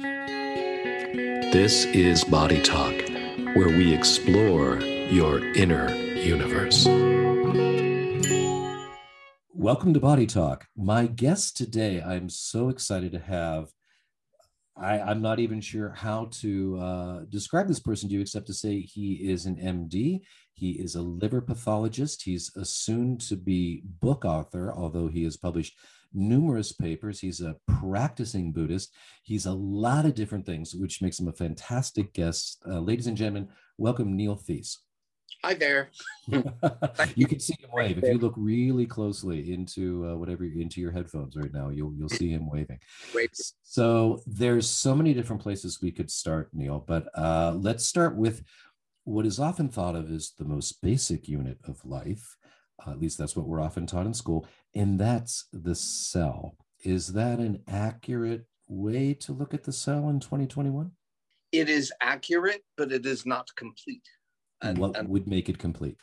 This is Body Talk, where we explore your inner universe. Welcome to Body Talk. My guest today, I'm so excited to have. I, I'm not even sure how to uh, describe this person to you, except to say he is an MD. He is a liver pathologist. He's a soon to be book author, although he has published numerous papers. He's a practicing Buddhist. He's a lot of different things, which makes him a fantastic guest. Uh, ladies and gentlemen, welcome Neil Theise. Hi there. you can see him wave if you look really closely into uh, whatever into your headphones right now. You'll you'll see him waving. Great. So there's so many different places we could start, Neil. But uh, let's start with what is often thought of as the most basic unit of life. Uh, at least that's what we're often taught in school, and that's the cell. Is that an accurate way to look at the cell in 2021? It is accurate, but it is not complete. And, what and would make it complete?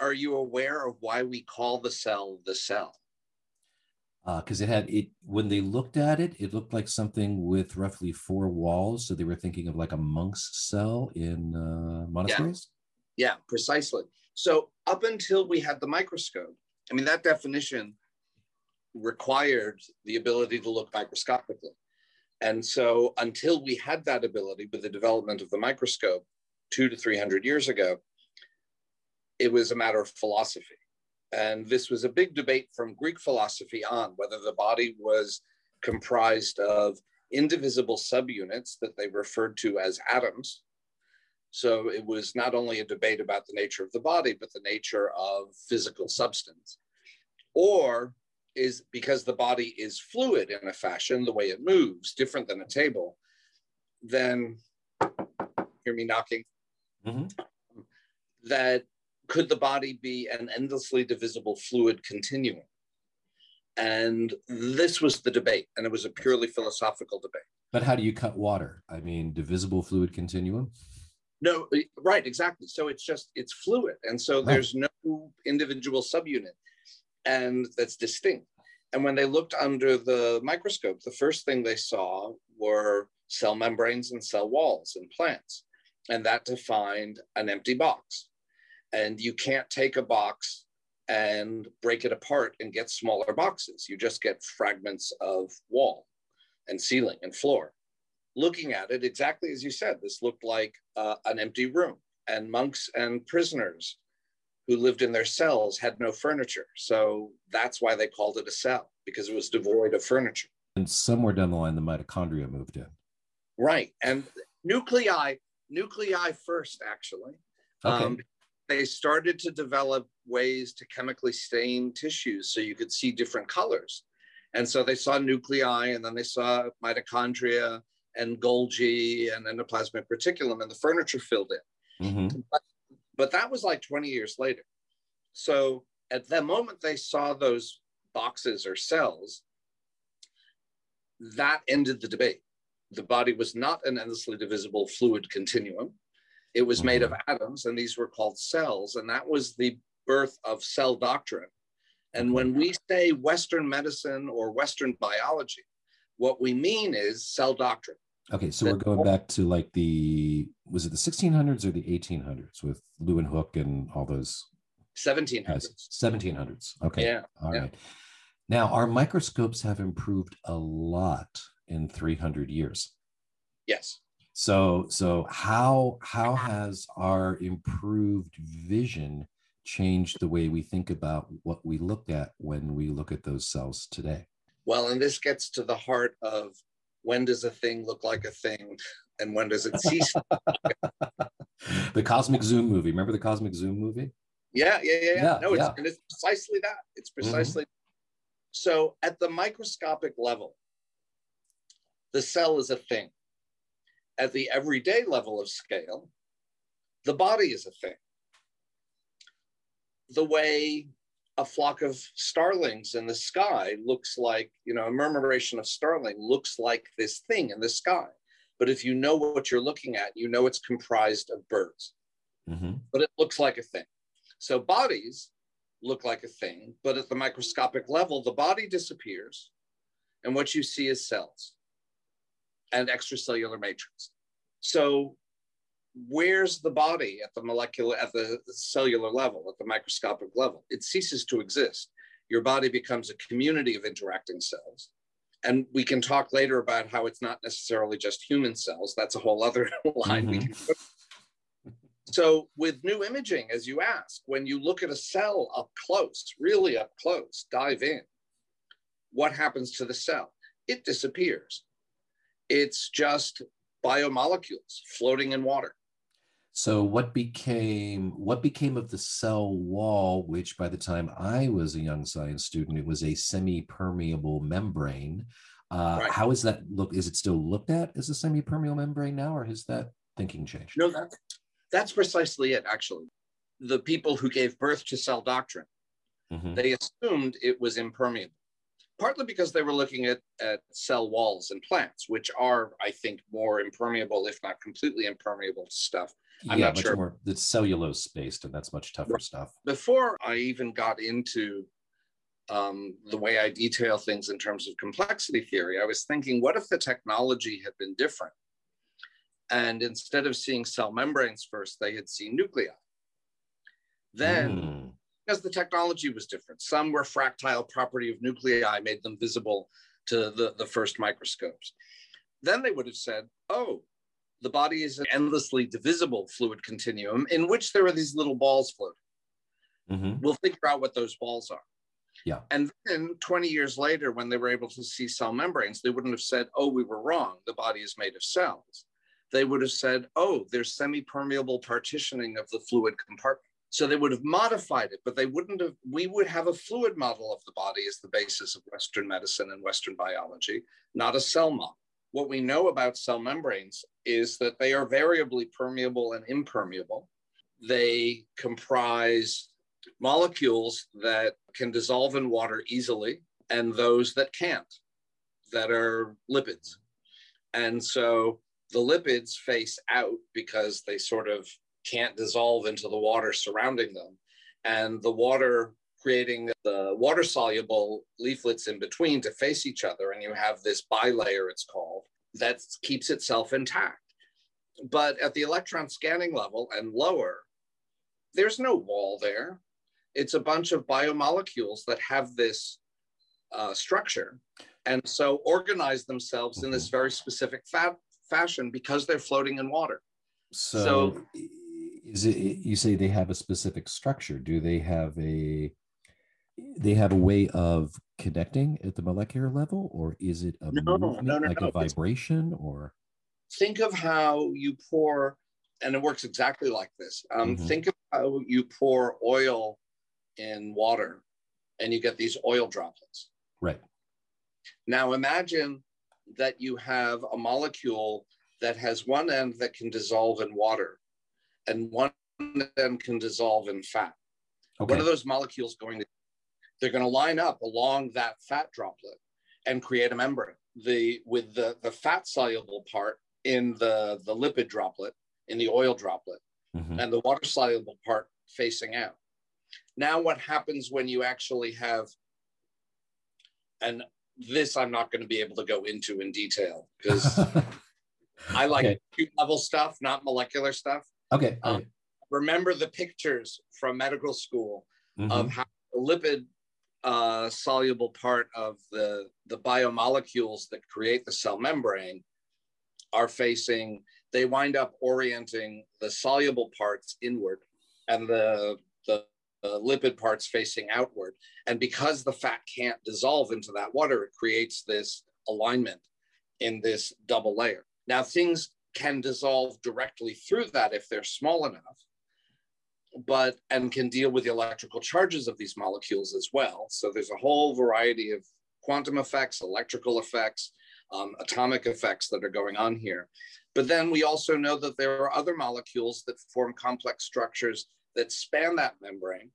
Are you aware of why we call the cell the cell? Because uh, it had it when they looked at it, it looked like something with roughly four walls. So they were thinking of like a monk's cell in uh, monasteries. Yeah. yeah, precisely. So up until we had the microscope, I mean that definition required the ability to look microscopically. And so until we had that ability with the development of the microscope, two to 300 years ago, it was a matter of philosophy. And this was a big debate from Greek philosophy on whether the body was comprised of indivisible subunits that they referred to as atoms. So it was not only a debate about the nature of the body, but the nature of physical substance. Or is because the body is fluid in a fashion, the way it moves, different than a table, then hear me knocking mm-hmm. that could the body be an endlessly divisible fluid continuum? And this was the debate, and it was a purely philosophical debate. But how do you cut water? I mean, divisible fluid continuum? No, uh, right, exactly. So it's just it's fluid, and so right. there's no individual subunit, and that's distinct. And when they looked under the microscope, the first thing they saw were cell membranes and cell walls in plants and that defined an empty box. And you can't take a box and break it apart and get smaller boxes. You just get fragments of wall and ceiling and floor. Looking at it, exactly as you said, this looked like uh, an empty room. And monks and prisoners who lived in their cells had no furniture. So that's why they called it a cell, because it was devoid of furniture. And somewhere down the line, the mitochondria moved in. Right. And nuclei nuclei first, actually. Okay. Um, they started to develop ways to chemically stain tissues so you could see different colors. And so they saw nuclei and then they saw mitochondria and Golgi and endoplasmic reticulum and the furniture filled in. Mm-hmm. But, but that was like 20 years later. So at the moment they saw those boxes or cells, that ended the debate the body was not an endlessly divisible fluid continuum. It was made of mm-hmm. atoms, and these were called cells. And that was the birth of cell doctrine. And when we say Western medicine or Western biology, what we mean is cell doctrine. Okay, so we're going back to like the was it the 1600s or the 1800s with Leeuwenhoek and all those 1700s. 1700s. Okay. Yeah. All yeah. right. Now, our microscopes have improved a lot in 300 years. Yes. So so how how has our improved vision changed the way we think about what we look at when we look at those cells today? Well, and this gets to the heart of when does a thing look like a thing and when does it cease? the Cosmic Zoom movie. Remember the Cosmic Zoom movie? Yeah, yeah, yeah. yeah. no, it's, yeah. it's precisely that. It's mm-hmm. precisely. Mm-hmm. So at the microscopic level, the cell is a thing. At the everyday level of scale, the body is a thing. The way a flock of starlings in the sky looks like, you know, a murmuration of starling looks like this thing in the sky. But if you know what you're looking at, you know it's comprised of birds. Mm-hmm. But it looks like a thing. So bodies look like a thing, but at the microscopic level, the body disappears, and what you see is cells and extracellular matrix. So where's the body at the molecular, at the cellular level, at the microscopic level? It ceases to exist. Your body becomes a community of interacting cells. And we can talk later about how it's not necessarily just human cells. That's a whole other line. Mm-hmm. So, with new imaging, as you ask, when you look at a cell up close, really up close, dive in, what happens to the cell? It disappears. It's just biomolecules floating in water. So what became what became of the cell wall, which by the time I was a young science student, it was a semi-permeable membrane. Uh, right. How is that look? Is it still looked at as a semi-permeable membrane now, or has that thinking changed? No, that, that's precisely it. Actually, the people who gave birth to cell doctrine, mm-hmm. they assumed it was impermeable partly because they were looking at, at cell walls and plants, which are, I think, more impermeable, if not completely impermeable to stuff. I'm yeah, much sure. more. It's cellulose based, and that's much tougher stuff. Before I even got into um, the way I detail things in terms of complexity theory, I was thinking, what if the technology had been different? And instead of seeing cell membranes first, they had seen nuclei. Then mm because the technology was different. Some were fractile property of nuclei made them visible to the, the first microscopes. Then they would have said, oh, the body is an endlessly divisible fluid continuum in which there are these little balls floating. Mm-hmm. We'll figure out what those balls are. Yeah. And then 20 years later, when they were able to see cell membranes, they wouldn't have said, oh, we were wrong. The body is made of cells. They would have said, oh, there's semi permeable partitioning of the fluid compartment. So they would have modified it, but they wouldn't have, we would have a fluid model of the body as the basis of Western medicine and Western biology, not a cell model. What we know about cell membranes is that they are variably permeable and impermeable. They comprise molecules that can dissolve in water easily and those that can't, that are lipids. And so the lipids face out because they sort of can't dissolve into the water surrounding them. And the water creating the water soluble leaflets in between to face each other. And you have this bilayer, it's called, that keeps itself intact. But at the electron scanning level and lower, there's no wall there. It's a bunch of biomolecules that have this uh, structure and so organize themselves in this mm-hmm. very specific fa- fashion because they're floating in water. So, so is it you say they have a specific structure do they have a they have a way of connecting at the molecular level or is it a no, movement no, no, like a vibration or think of how you pour and it works exactly like this um, mm-hmm. think of how you pour oil in water and you get these oil droplets right now imagine that you have a molecule that has one end that can dissolve in water and one them can dissolve in fat. Okay. What are those molecules going to? They're going to line up along that fat droplet and create a membrane. The with the the fat soluble part in the the lipid droplet in the oil droplet, mm-hmm. and the water soluble part facing out. Now, what happens when you actually have and this I'm not going to be able to go into in detail because I like okay. level stuff, not molecular stuff. Okay. Um, remember the pictures from medical school mm-hmm. of how the lipid uh, soluble part of the, the biomolecules that create the cell membrane are facing, they wind up orienting the soluble parts inward and the, the, the lipid parts facing outward. And because the fat can't dissolve into that water, it creates this alignment in this double layer. Now, things can dissolve directly through that if they're small enough, but and can deal with the electrical charges of these molecules as well. So there's a whole variety of quantum effects, electrical effects, um, atomic effects that are going on here. But then we also know that there are other molecules that form complex structures that span that membrane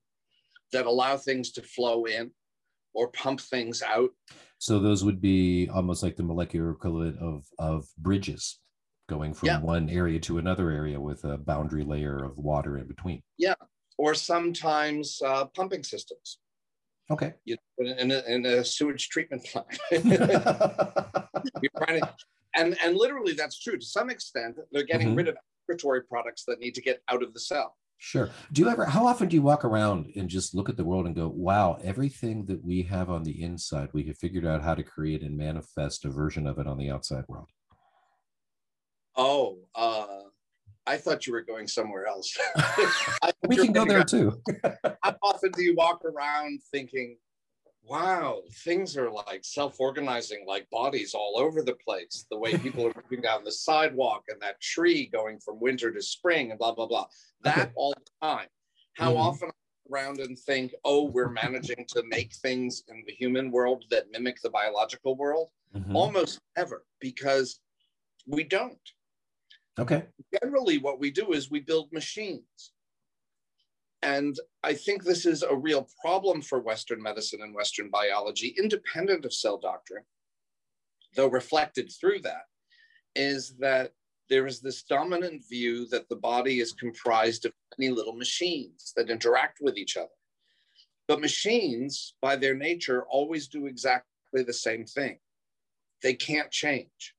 that allow things to flow in or pump things out. So those would be almost like the molecular equivalent of, of bridges going from yeah. one area to another area with a boundary layer of water in between. Yeah, or sometimes uh, pumping systems. Okay. You in a, in a sewage treatment plant. you're trying to and and literally that's true to some extent. They're getting Mhm. rid of respiratory products that need to get out of the cell. Sure. Do you ever, how often do you walk around and just look at the world and go, wow, everything that we have on the inside, we have figured out how to create and manifest a version of it on the outside world? Oh, uh, I thought you were going somewhere else. We can go there too. how often do you walk around thinking, wow, things are like self organizing like bodies all over the place? The way people are moving down the sidewalk and that tree going from winter to spring and blah, blah, blah. That all the time. How Mhm. often I around and think, oh, we're managing to make things in the human world that mimic the biological world? Mhm. Almost never, because we don't Okay. generally what we do is we build machines. And I think this is a real problem for Western medicine and Western biology, independent of cell doctrine, though reflected through that, is that there is this dominant view that the body is comprised of many little machines that interact with each other. But machines, by their nature, always do exactly the same thing. They can't change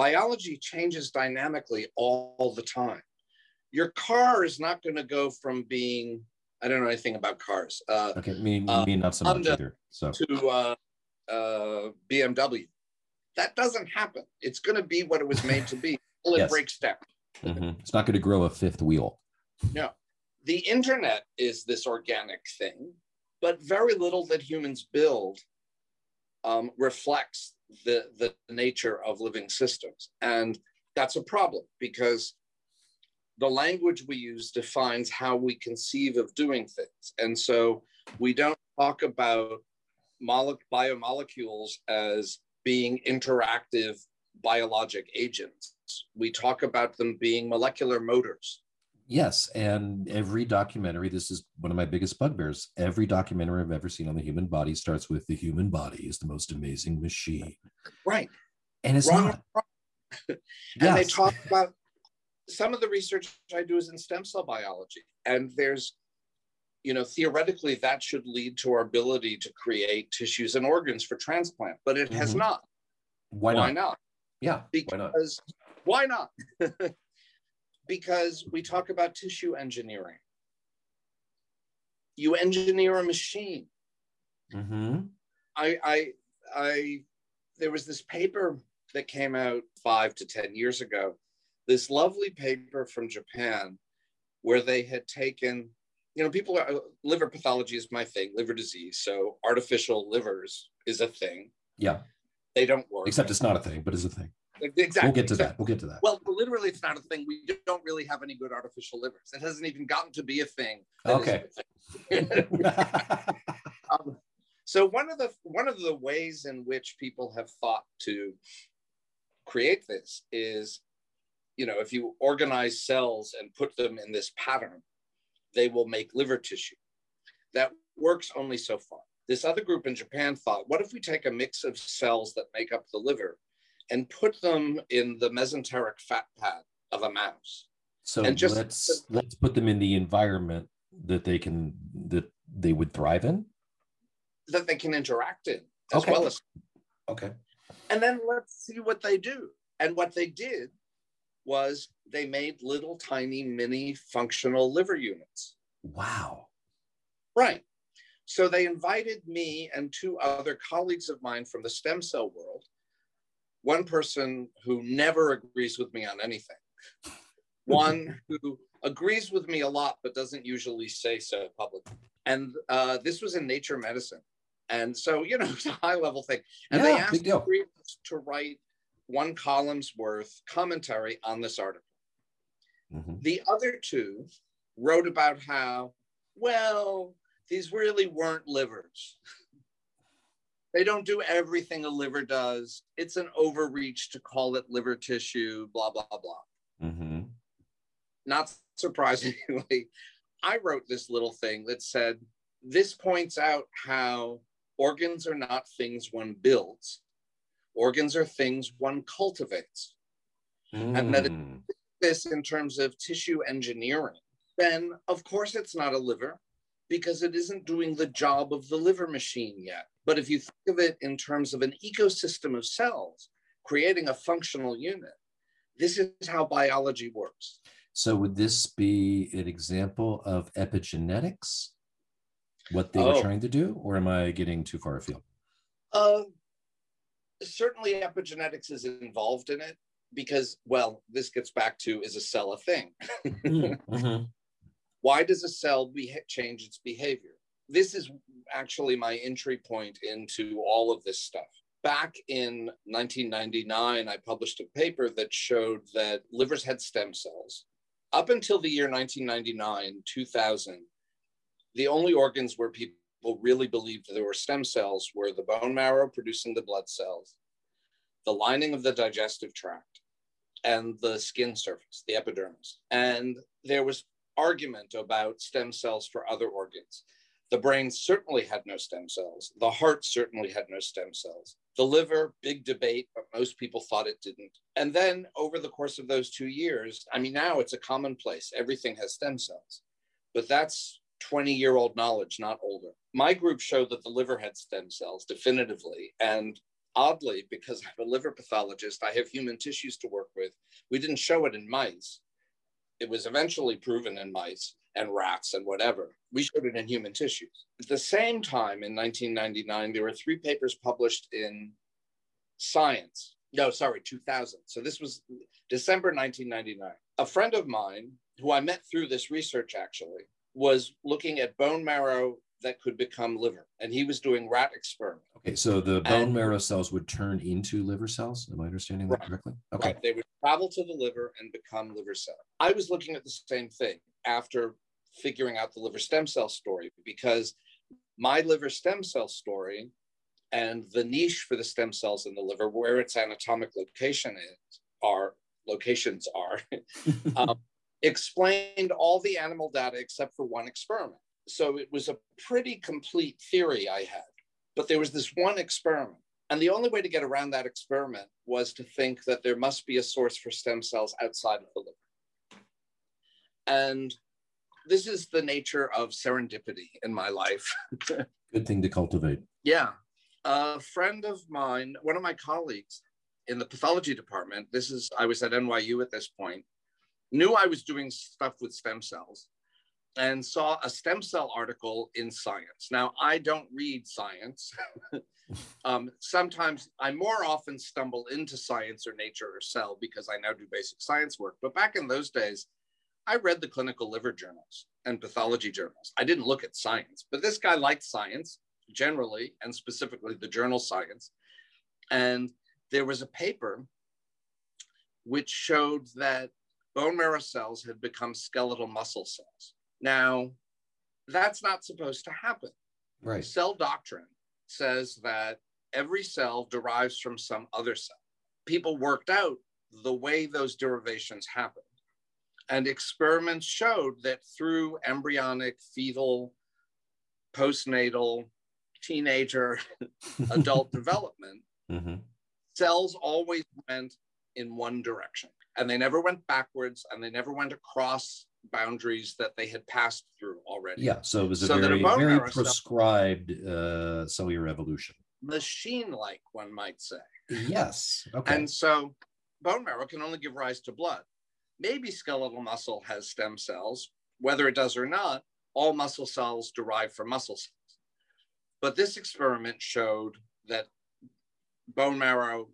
biology changes dynamically all the time. Your car is not going to go from being, I don't know anything about cars, uh, Okay. Me, Uh, me not so much either. So, to uh, uh, BMW. That doesn't happen. It's going to be what it was made to be. Until it breaks down. mhm. it's not going to grow a fifth wheel. No. The internet is this organic thing, but very little that humans build um, reflects the, the nature of living systems. And that's a problem because the language we use defines how we conceive of doing things. And so we don't talk about mole- biomolecules as being interactive biologic agents. We talk about them being molecular motors. Yes. And every documentary, this is one of my biggest bugbears. Every documentary I've ever seen on the human body starts with the human body is the most amazing machine. Right. And it's Wrong. not. And they talk about some of the research I do is in stem cell biology. And there's, you know, theoretically that should lead to our ability to create tissues and organs for transplant, but it has Mhm. not. Why Why not? not? Yeah. Why not? Because why not? because we talk about tissue engineering. You engineer a machine. hmm I, I, I, there was this paper that came out five to 10 years ago, this lovely paper from Japan where they had taken, you know, people are, liver pathology is my thing, liver disease. So artificial livers is a thing. Yeah. They don't work. Except it's not a thing, but it's a thing. Exactly. We'll get to that. We'll get to that. Well, literally, it's not a thing. We don't really have any good artificial livers. It hasn't even gotten to be a thing. Okay. a thing. Um, so one of the one of the ways in which people have thought to create this is, you know, if you organize cells and put them in this pattern, they will make liver tissue. That works only so far. This other group in Japan thought, what if we take a mix of cells that make up the liver and put them in the mesenteric fat pad of a mouse? so and just- let's let's put them in the environment that they can that they would thrive in. that they can interact in as Okay. well as Okay. and then let's see what they do and what they did was they made little tiny mini functional liver units Wow. right so they invited me and two other colleagues of mine from the stem cell world one person who never agrees with me on anything. One who agrees with me a lot but doesn't usually say so publicly. And uh, this was in nature medicine. And so you know it's a high level thing. And they asked three to write one column's worth commentary on this article. Mhm. the other two wrote about how well these really weren't livers they don't do everything a liver does it's an overreach to call it liver tissue blah blah blah Mhm. not surprisingly, I wrote this little thing that said, This points out how organs are not things one builds, organs are things one cultivates. And that Mm. This, in terms of tissue engineering, then of course it's not a liver because it isn't doing the job of the liver machine yet. But if you think of it in terms of an ecosystem of cells, creating a functional unit. This is how biology works. So, would this be an example of epigenetics? What they Oh. were trying to do, or am I getting too far afield? Uh, certainly, epigenetics is involved in it because, well, this gets back to is a cell a thing? Mhm. Why does a cell be- change its behavior? This is actually my entry point into all of this stuff. Back in 1999, I published a paper that showed that livers had stem cells. Up until the year 1999, 2000, the only organs where people really believed there were stem cells were the bone marrow producing the blood cells, the lining of the digestive tract, and the skin surface, the epidermis. And there was argument about stem cells for other organs. The brain certainly had no stem cells. The heart certainly had no stem cells. The liver, big debate, but most people thought it didn't. And then over the course of those two years, I mean, now it's a commonplace. Everything has stem cells, but that's 20 year old knowledge, not older. My group showed that the liver had stem cells definitively. And oddly, because I'm a liver pathologist, I have human tissues to work with. We didn't show it in mice. It was eventually proven in mice and rats and whatever. We showed it in human tissues. At the same time, in 1999, there were three papers published in Science. No, sorry, 2000. So this was December 1999. A friend of mine, who I met through this research actually, was looking at bone marrow that could become liver. And he was doing rat experiments. Okay, so the bone And- marrow cells would turn into liver cells. Am I understanding that Right. correctly? Okay. Right. They would travel to the liver and become liver cell. I was looking at the same thing after figuring out the liver stem cell story because my liver stem cell story and the niche for the stem cells in the liver, where its anatomic location is, are locations are, um, explained all the animal data except for one experiment. So it was a pretty complete theory I had, but there was this one experiment. And the only way to get around that experiment was to think that there must be a source for stem cells outside of the liver. And this is the nature of serendipity in my life. Good thing to cultivate. Yeah. A friend of mine, one of my colleagues in the pathology department, this is, I was at NYU at this point, knew I was doing stuff with stem cells and saw a stem cell article in Science. Now, I don't read Science. um, sometimes I more often stumble into Science or Nature or Cell because I now do basic science work. But back in those days, I read the clinical liver journals and pathology journals. I didn't look at science, but this guy liked science generally and specifically the journal Science. And there was a paper which showed that bone marrow cells had become skeletal muscle cells. Now, that's not supposed to happen. Right. Cell doctrine says that every cell derives from some other cell. People worked out the way those derivations happened. And experiments showed that through embryonic, fetal, postnatal, teenager, adult development, hmm cells always went in one direction and they never went backwards and they never went across boundaries that they had passed through already. Yeah. So it was a So very, very prescribed uh, cellular evolution. Machine like, one might say. Yes. Okay. And so bone marrow can only give rise to blood. Maybe skeletal muscle has stem cells. Whether it does or not, all muscle cells derive from muscle cells. But this experiment showed that bone marrow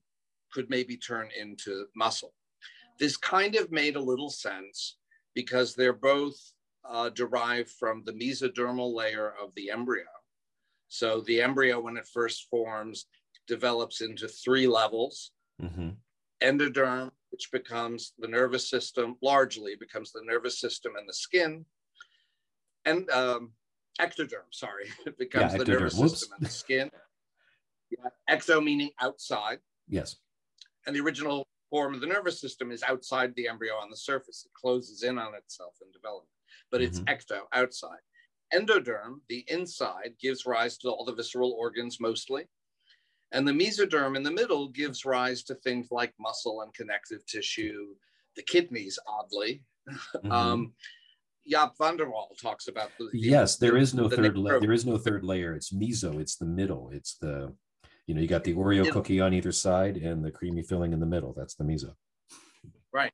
could maybe turn into muscle. This kind of made a little sense because they're both uh, derived from the mesodermal layer of the embryo. So the embryo, when it first forms, develops into three levels hmm endoderm, which becomes the nervous system, largely becomes the nervous system and the skin, and um, ectoderm, sorry, it becomes Yeah, the nervous Whoops. system and the skin. Yeah, ecto meaning outside, Yes. and the original form of the nervous system is outside the embryo on the surface. It closes in on itself in development, but it's Mhm. ecto, outside. Endoderm, the inside, gives rise to all the visceral organs mostly. And the mesoderm in the middle gives rise to things like muscle and connective tissue, the kidneys, oddly. Mhm. Um, Jaap van der Wal talks about the, the- yes. There is no the third. La- necro- there is no third layer. It's meso. It's the middle. It's the. You know, you got the Oreo cookie on either side and the creamy filling in the middle. That's the meso. Right.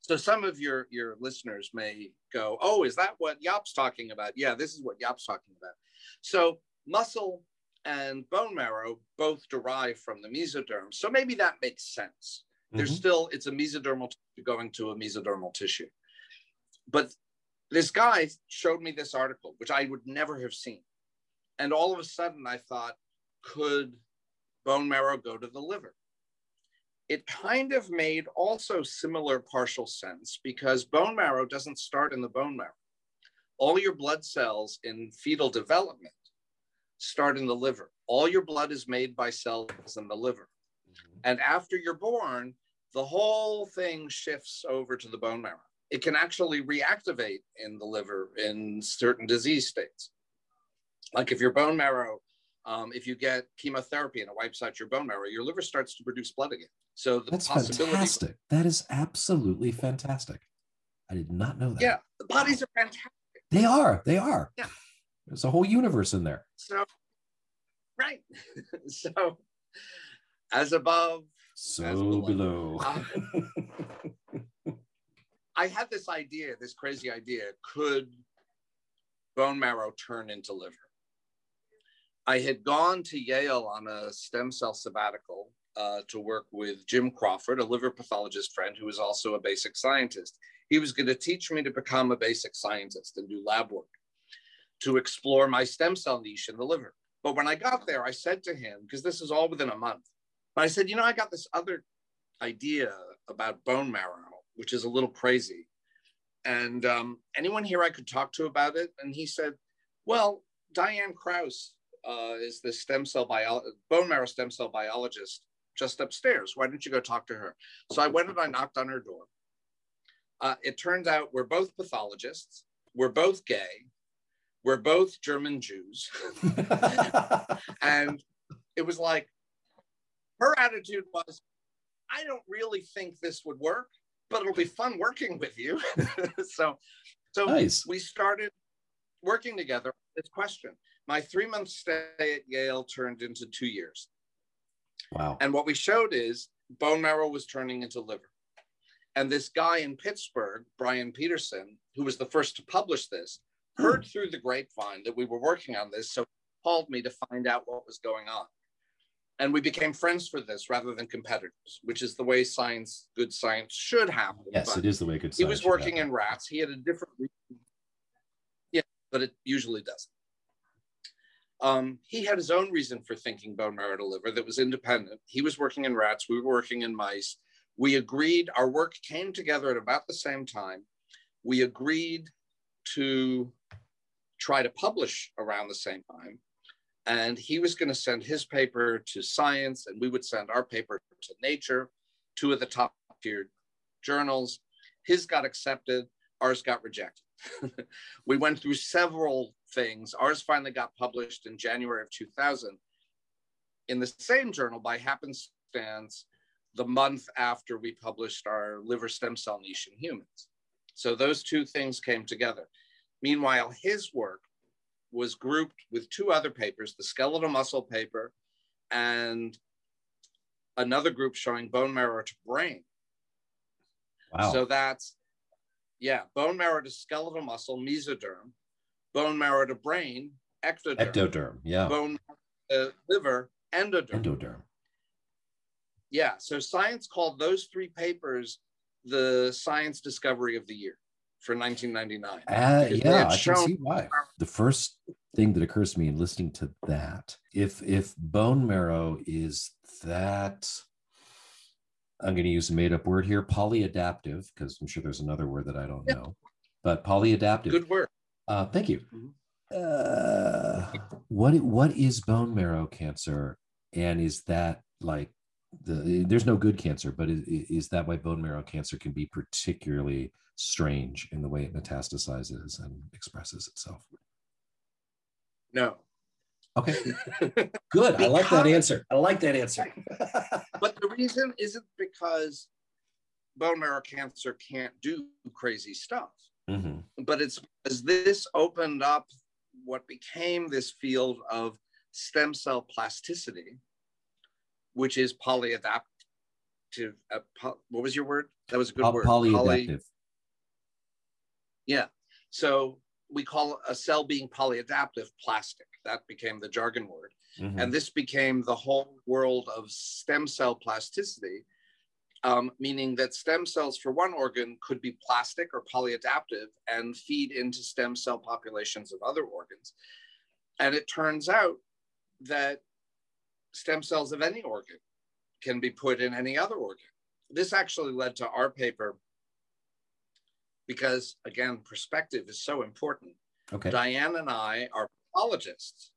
So some of your your listeners may go, "Oh, is that what Jaap's talking about?" Yeah, this is what Jaap's talking about. So muscle and bone marrow both derive from the mesoderm. So maybe that makes sense. Mm-hmm. There's still it's a mesodermal tissue going to a mesodermal tissue. But this guy showed me this article, which I would never have seen. And all of a sudden I thought, could bone marrow go to the liver? It kind of made also similar partial sense because bone marrow doesn't start in the bone marrow. All your blood cells in fetal development start in the liver. All your blood is made by cells in the liver. Mm-hmm. And after you're born, the whole thing shifts over to the bone marrow. It can actually reactivate in the liver in certain disease states. Like if your bone marrow, um, if you get chemotherapy and it wipes out your bone marrow, your liver starts to produce blood again. So the that's fantastic. That is absolutely fantastic. I did not know that. Yeah, the bodies are fantastic. They are. They are. Yeah. There's a whole universe in there. So, right. so, as above, so as below. below. Uh, I had this idea, this crazy idea. Could bone marrow turn into liver? I had gone to Yale on a stem cell sabbatical uh, to work with Jim Crawford, a liver pathologist friend who was also a basic scientist. He was going to teach me to become a basic scientist and do lab work to explore my stem cell niche in the liver. But when I got there, I said to him, because this is all within a month, but I said, you know, I got this other idea about bone marrow, which is a little crazy. And um, anyone here I could talk to about it? And he said, well, Diane Krause uh, is the stem cell bio- bone marrow stem cell biologist just upstairs. Why don't you go talk to her? So I went and I knocked on her door. Uh, it turns out we're both pathologists. We're both gay we're both German Jews. and it was like, her attitude was, I don't really think this would work, but it'll be fun working with you. so, so nice. we started working together. This question. My three month stay at Yale turned into two years. Wow. And what we showed is bone marrow was turning into liver. And this guy in Pittsburgh, Bryon Petersen, who was the first to publish this, heard through the grapevine that we were working on this, so called me to find out what was going on. And we became friends for this rather than competitors, which is the way science, good science, should happen. Yes, but it is the way good science. He was working in rats. He had a different reason. Yeah, but it usually doesn't. Um, he had his own reason for thinking bone marrow to liver that was independent. He was working in rats. We were working in mice. We agreed, our work came together at about the same time. We agreed to try to publish around the same time. And he was going to send his paper to Science, and we would send our paper to Nature, two of the top tiered journals. His got accepted, ours got rejected. we went through several things. Ours finally got published in January of 2000 in the same journal by happenstance the month after we published our liver stem cell niche in humans. So those two things came together. Meanwhile, his work was grouped with two other papers, the skeletal muscle paper and another group showing bone marrow to brain. Wow. So that's, yeah, bone marrow to skeletal muscle, mesoderm, bone marrow to brain, ectoderm. Ectoderm, yeah. Bone uh, liver, endoderm. Endoderm. Yeah, so science called those three papers the science discovery of the year for 1999. Uh, yeah, I can see why. The first thing that occurs to me in listening to that, if if bone marrow is that, I'm going to use a made up word here, polyadaptive, because I'm sure there's another word that I don't yeah. know, but polyadaptive. Good word. Uh, thank you. Mm-hmm. Uh, what what is bone marrow cancer, and is that like the there's no good cancer, but is, is that why bone marrow cancer can be particularly strange in the way it metastasizes and expresses itself? No. Okay. Good. I like that answer. I like that answer. but the reason isn't because bone marrow cancer can't do crazy stuff, mm-hmm. but it's as this opened up what became this field of stem cell plasticity which is polyadaptive. Uh, po- what was your word? That was a good word. polyadaptive. Poly- yeah. So we call a cell being polyadaptive plastic. That became the jargon word. Mhm. And this became the whole world of stem cell plasticity, um, meaning that stem cells for one organ could be plastic or polyadaptive and feed into stem cell populations of other organs. And it turns out that stem cells of any organ can be put in any other organ. This actually led to our paper because, again, perspective is so important. okay. Diane and I are pathologists.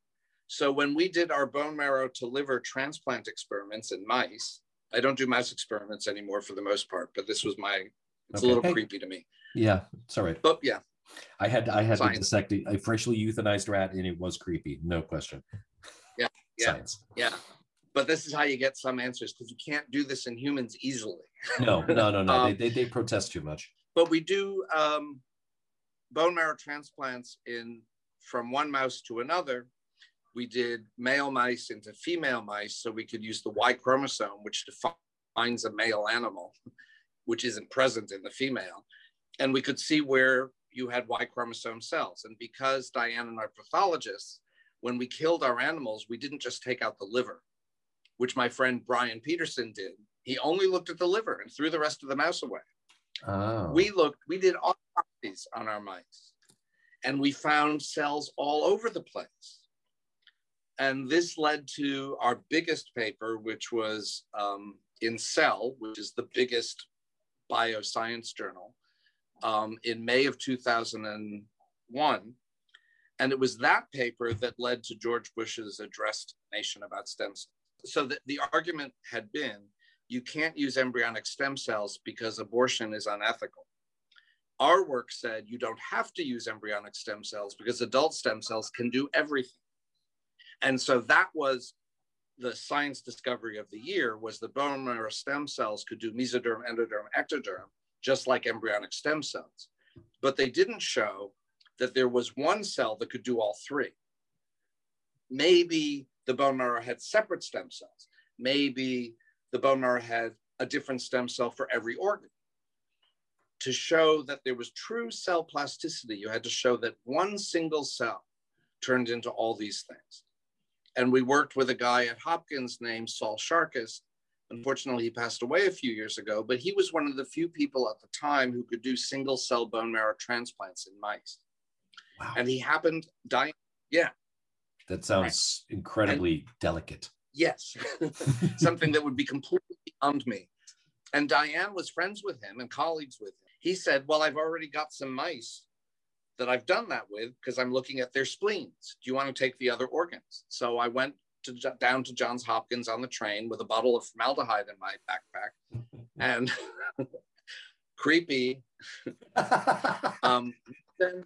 So when we did our bone marrow to liver transplant experiments in mice, I don't do mouse experiments anymore for the most part, but this was my, it's Okay. a little Hey. creepy to me. Yeah, it's all right. But yeah, I had I had to dissect a, freshly euthanized rat, and it was creepy, no question. Yeah, yeah. Science. yeah. But this is how you get some answers because you can't do this in humans easily. No, no, no, no. they, Um, they they protest too much. But we do um, bone marrow transplants in from one mouse to another. We did male mice into female mice so we could use the Y chromosome, which defines a male animal, which isn't present in the female. And we could see where you had Y chromosome cells. And because Diane and I are pathologists, when we killed our animals, we didn't just take out the liver, which my friend Bryon Petersen did. He only looked at the liver and threw the rest of the mouse away Oh. we looked we did autopsies on our mice and we found cells all over the place and this led to our biggest paper which was um, in cell which is the biggest bioscience journal um, in may of 2001 and it was that paper that led to george bush's address to the nation about stem cells so the, the argument had been you can't use embryonic stem cells because abortion is unethical. Our work said you don't have to use embryonic stem cells because adult stem cells can do everything. And so that was the science discovery of the year was the bone marrow stem cells could do mesoderm, endoderm, ectoderm, just like embryonic stem cells. But they didn't show that there was one cell that could do all three. Maybe the bone marrow had separate stem cells. Maybe the bone marrow had a different stem cell for every organ. To show that there was true cell plasticity, you had to show that one single cell turned into all these things. And we worked with a guy at Hopkins named Saul Sharkis. Unfortunately, he passed away a few years ago, but he was one of the few people at the time who could do single cell bone marrow transplants in mice. Wow. And he happened dying. Yeah, that sounds incredibly delicate. Yes, something that would be completely beyond me. And Diane was friends with him and colleagues with him. He said, Well, I've already got some mice that I've done that with because I'm looking at their spleens. Do you want to take the other organs? So I went to, down to Johns Hopkins on the train with a bottle of formaldehyde in my backpack and creepy, um, then,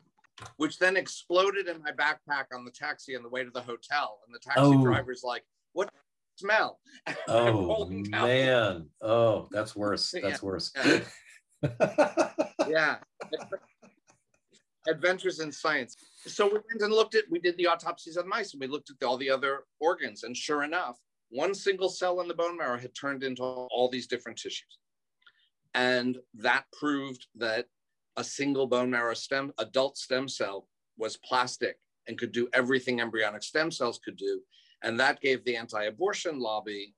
which then exploded in my backpack on the taxi on the way to the hotel. And the taxi Oh. driver's like, What smell? Oh man. Oh, that's worse. That's Yeah. worse. yeah. Adventures in science. So we went and looked at, we did the autopsies on mice and we looked at all the other organs. And sure enough, one single cell in the bone marrow had turned into all these different tissues. And that proved that a single bone marrow stem, adult stem cell was plastic and could do everything embryonic stem cells could do. And that gave the anti abortion lobby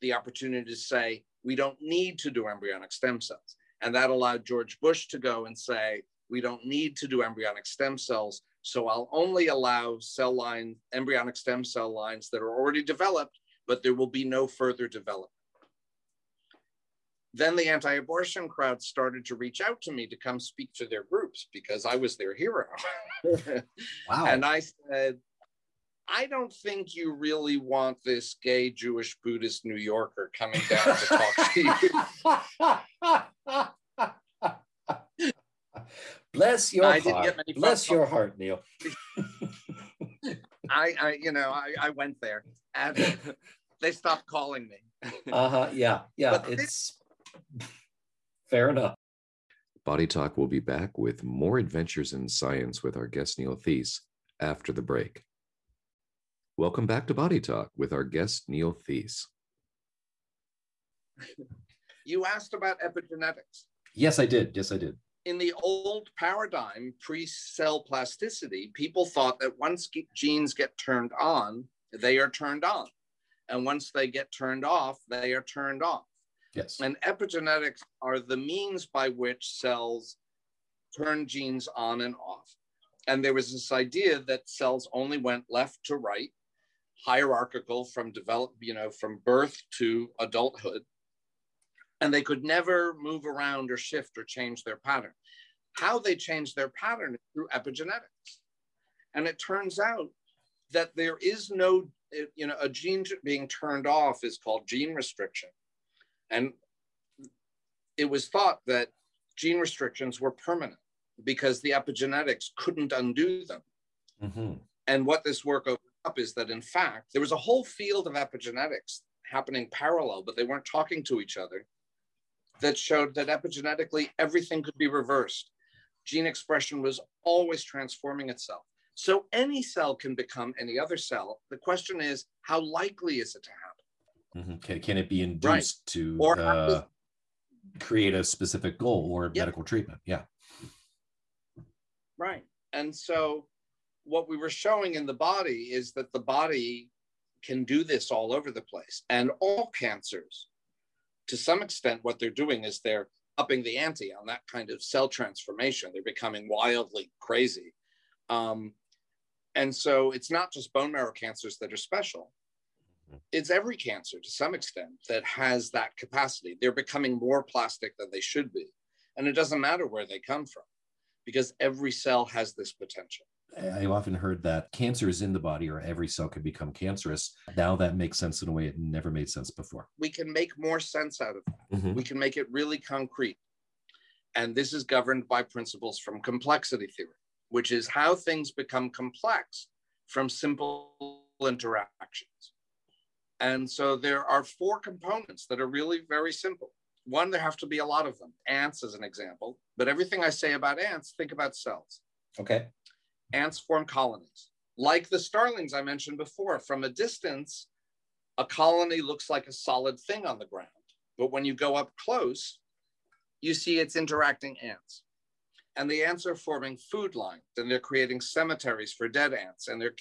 the opportunity to say, we don't need to do embryonic stem cells. And that allowed George Bush to go and say, we don't need to do embryonic stem cells. So I'll only allow cell line, embryonic stem cell lines that are already developed, but there will be no further development. Then the anti abortion crowd started to reach out to me to come speak to their groups because I was their hero. wow. and I said, I don't think you really want this gay Jewish Buddhist New Yorker coming down to talk to you. Bless your I didn't heart. get many Bless your calls. heart, Neil. I, I, you know, I, I went there and they stopped calling me. Uh-huh. Yeah. Yeah. But It's fair enough. Body Talk will be back with more adventures in science with our guest Neil Theise after the break. Welcome back to Body Talk with our guest Neil Theise. you asked about epigenetics. Yes, I did. Yes, I did. In the old paradigm, pre cell plasticity, people thought that once genes get turned on, they are turned on. And once they get turned off, they are turned off. Yes. And epigenetics are the means by which cells turn genes on and off. And there was this idea that cells only went left to right, hierarchical from develop, you know, from birth to adulthood. And they could never move around or shift or change their pattern. How they changed their pattern is through epigenetics. And it turns out that there is no, you know, a gene being turned off is called gene restriction. And it was thought that gene restrictions were permanent because the epigenetics couldn't undo them. Mm-hmm. And what this work opened up is that, in fact, there was a whole field of epigenetics happening parallel, but they weren't talking to each other, that showed that epigenetically everything could be reversed. Gene expression was always transforming itself. So any cell can become any other cell. The question is, how likely is it to happen? Mm-hmm. Can, can it be induced right. to or uh, create a specific goal or yep. medical treatment? Yeah. Right. And so what we were showing in the body is that the body can do this all over the place. And all cancers, to some extent, what they're doing is they're upping the ante on that kind of cell transformation. They're becoming wildly crazy. Um, and so it's not just bone marrow cancers that are special. Mm-hmm. It's every cancer to some extent that has that capacity. They're becoming more plastic than they should be. And it doesn't matter where they come from because every cell has this potential. I've often heard that cancer is in the body or every cell can become cancerous. Now that makes sense in a way it never made sense before. We can make more sense out of that. Mm-hmm. We can make it really concrete. And this is governed by principles from complexity theory which is how things become complex from simple interactions. And so there are four components that are really very simple. One, there have to be a lot of them. Ants, as an example, but everything I say about ants, think about cells. Okay. Ants form colonies. Like the starlings I mentioned before, from a distance, a colony looks like a solid thing on the ground. But when you go up close, you see it's interacting ants and the ants are forming food lines and they're creating cemeteries for dead ants and they're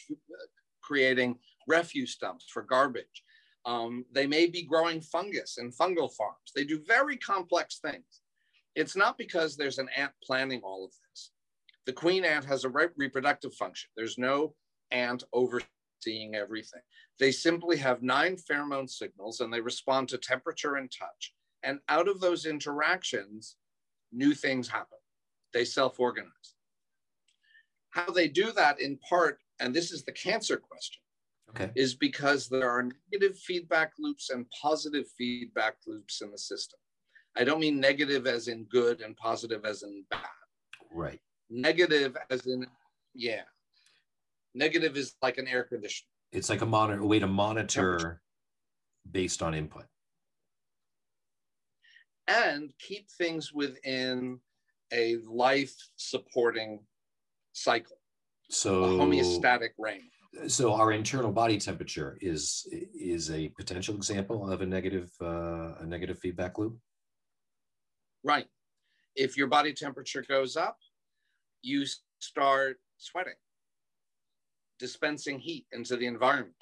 creating refuse dumps for garbage. Um, they may be growing fungus in fungal farms. They do very complex things. It's not because there's an ant planning all of this. The queen ant has a re- reproductive function. There's no ant overseeing everything. They simply have nine pheromone signals and they respond to temperature and touch. And out of those interactions, new things happen they self organize. How they do that in part, and this is the cancer question, okay. is because there are negative feedback loops and positive feedback loops in the system. I don't mean negative as in good and positive as in bad. Right. Negative as in, yeah. Negative is like an air conditioner. It's like a monitor, a way to monitor based on input. And keep things within a life supporting cycle. So a homeostatic range. So our internal body temperature is is a potential example of a negative uh, a negative feedback loop. Right. If your body temperature goes up, you start sweating, dispensing heat into the environment.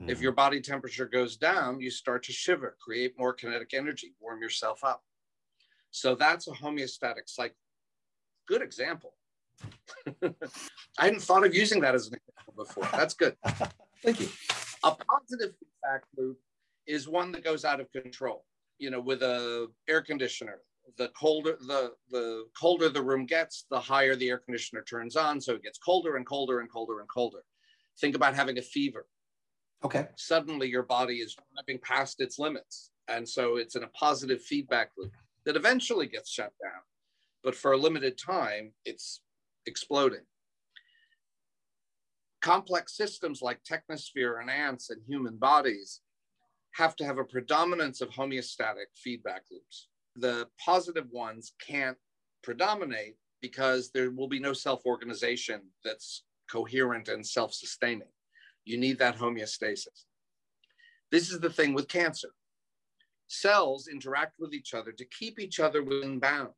Mm. If mm-hmm. your body temperature goes down, you start to shiver, create more kinetic energy, warm yourself up. So that's a homeostatic cycle good example. I hadn't thought of using that as an example before. That's good. Thank you. A positive feedback loop is one that goes out of control. You know, with a air conditioner, the colder the the colder the room gets, the higher the air conditioner turns on, so it gets colder and colder and colder and colder. Think about having a fever. Okay. Suddenly your body is driving past its limits. And so it's in a positive feedback loop that eventually gets shut down but for a limited time, it's exploding. Complex systems like technosphere and ants and human bodies have to have a predominance of homeostatic feedback loops. The positive ones can't predominate because there will be no self organization that's coherent and self sustaining. You need that homeostasis. This is the thing with cancer. cells interact with each other to keep each other within bounds.